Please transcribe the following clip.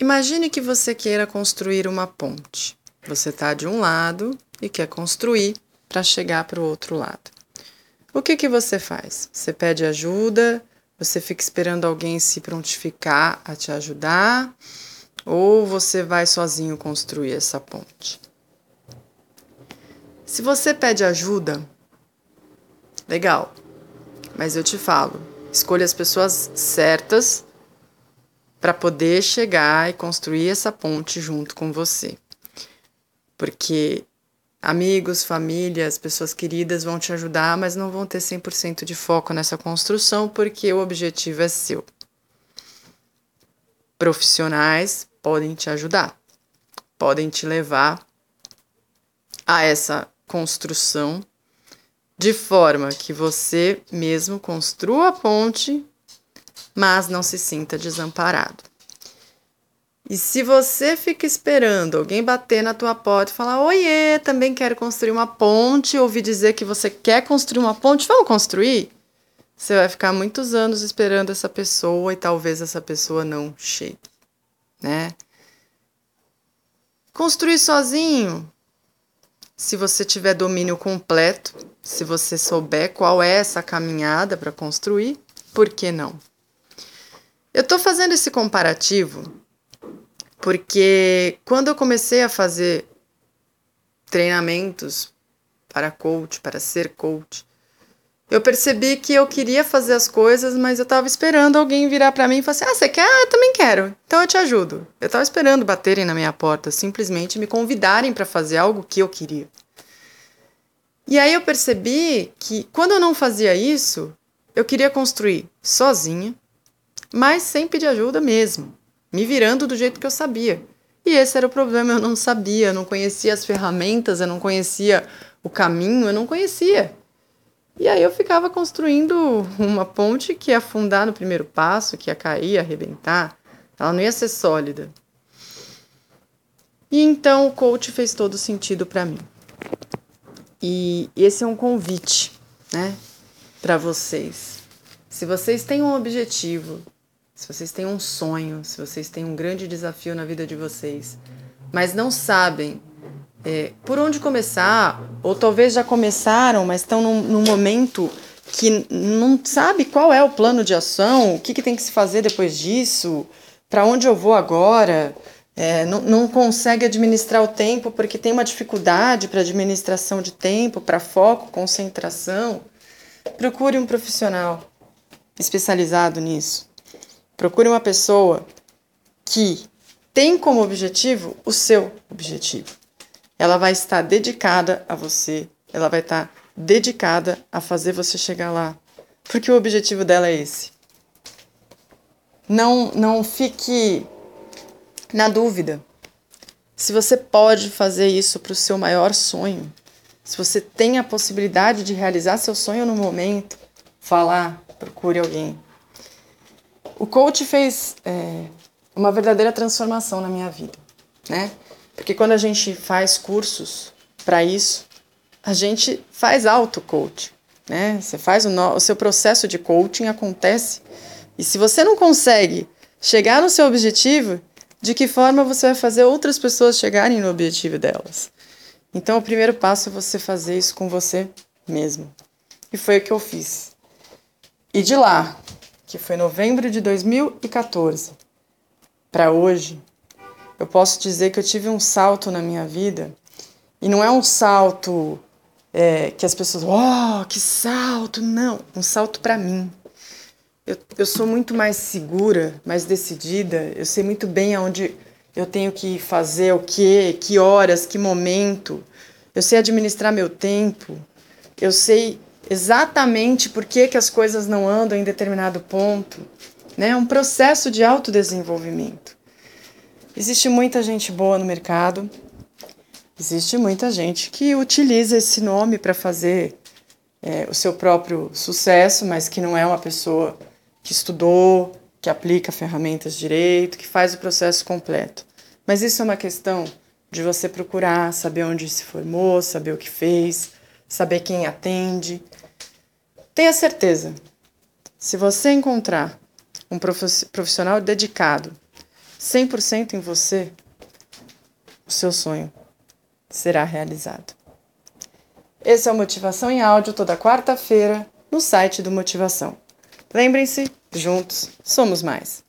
Imagine que você queira construir uma ponte. Você está de um lado e quer construir para chegar para o outro lado. O que, que você faz? Você pede ajuda, você fica esperando alguém se prontificar a te ajudar, ou você vai sozinho construir essa ponte? Se você pede ajuda, legal, mas eu te falo, escolha as pessoas certas para poder chegar e construir essa ponte junto com você. Porque amigos, famílias, pessoas queridas vão te ajudar, mas não vão ter 100% de foco nessa construção porque o objetivo é seu. Profissionais podem te ajudar, podem te levar a essa construção de forma que você mesmo construa a ponte, mas não se sinta desamparado. E se você fica esperando alguém bater na tua porta e falar: "Oiê, também quero construir uma ponte", ouvir dizer que você quer construir uma ponte, vamos construir? Você vai ficar muitos anos esperando essa pessoa e talvez essa pessoa não chegue, né? Construir sozinho se você tiver domínio completo, se você souber qual é essa caminhada para construir, por que não? Eu estou fazendo esse comparativo porque quando eu comecei a fazer treinamentos para coach, para ser coach, eu percebi que eu queria fazer as coisas, mas eu estava esperando alguém virar para mim e falar assim: Ah, você quer? Ah, eu também quero. Então eu te ajudo. Eu estava esperando baterem na minha porta, simplesmente me convidarem para fazer algo que eu queria. E aí eu percebi que quando eu não fazia isso, eu queria construir sozinha, mas sem pedir ajuda mesmo, me virando do jeito que eu sabia. E esse era o problema, eu não sabia, eu não conhecia as ferramentas, eu não conhecia o caminho, eu não conhecia. E aí eu ficava construindo uma ponte que ia afundar no primeiro passo, que ia cair, ia arrebentar. Ela não ia ser sólida. E então o coach fez todo sentido para mim. E esse é um convite, né, para vocês. Se vocês têm um objetivo, se vocês têm um sonho, se vocês têm um grande desafio na vida de vocês, mas não sabem é, por onde começar, ou talvez já começaram, mas estão num, num, momento que não sabe qual é o plano de ação, o que, que tem que se fazer depois disso, para onde eu vou agora, é, não, não consegue administrar o tempo porque tem uma dificuldade para administração de tempo, para foco, concentração, procure um profissional especializado nisso. Procure uma pessoa que tem como objetivo o seu objetivo ela vai estar dedicada a você, ela vai estar dedicada a fazer você chegar lá, porque o objetivo dela é esse. Não, não fique na dúvida se você pode fazer isso para o seu maior sonho, se você tem a possibilidade de realizar seu sonho no momento, falar, procure alguém. O coach fez é, uma verdadeira transformação na minha vida, né? Porque quando a gente faz cursos para isso, a gente faz auto-coaching, né? Você faz o, no, o seu processo de coaching acontece. E se você não consegue chegar no seu objetivo, de que forma você vai fazer outras pessoas chegarem no objetivo delas? Então, o primeiro passo é você fazer isso com você mesmo. E foi o que eu fiz. E de lá, que foi novembro de 2014, para hoje, eu posso dizer que eu tive um salto na minha vida, e não é um salto é, que as pessoas, oh, que salto! Não, um salto para mim. Eu, eu sou muito mais segura, mais decidida, eu sei muito bem aonde eu tenho que fazer o que, que horas, que momento. Eu sei administrar meu tempo. Eu sei exatamente por que, que as coisas não andam em determinado ponto. Né? Um processo de autodesenvolvimento. Existe muita gente boa no mercado, existe muita gente que utiliza esse nome para fazer é, o seu próprio sucesso, mas que não é uma pessoa que estudou, que aplica ferramentas direito, que faz o processo completo. Mas isso é uma questão de você procurar, saber onde se formou, saber o que fez, saber quem atende. Tenha certeza, se você encontrar um profissional dedicado 100% em você, o seu sonho será realizado. Esse é o Motivação em Áudio toda quarta-feira no site do Motivação. Lembrem-se, juntos somos mais.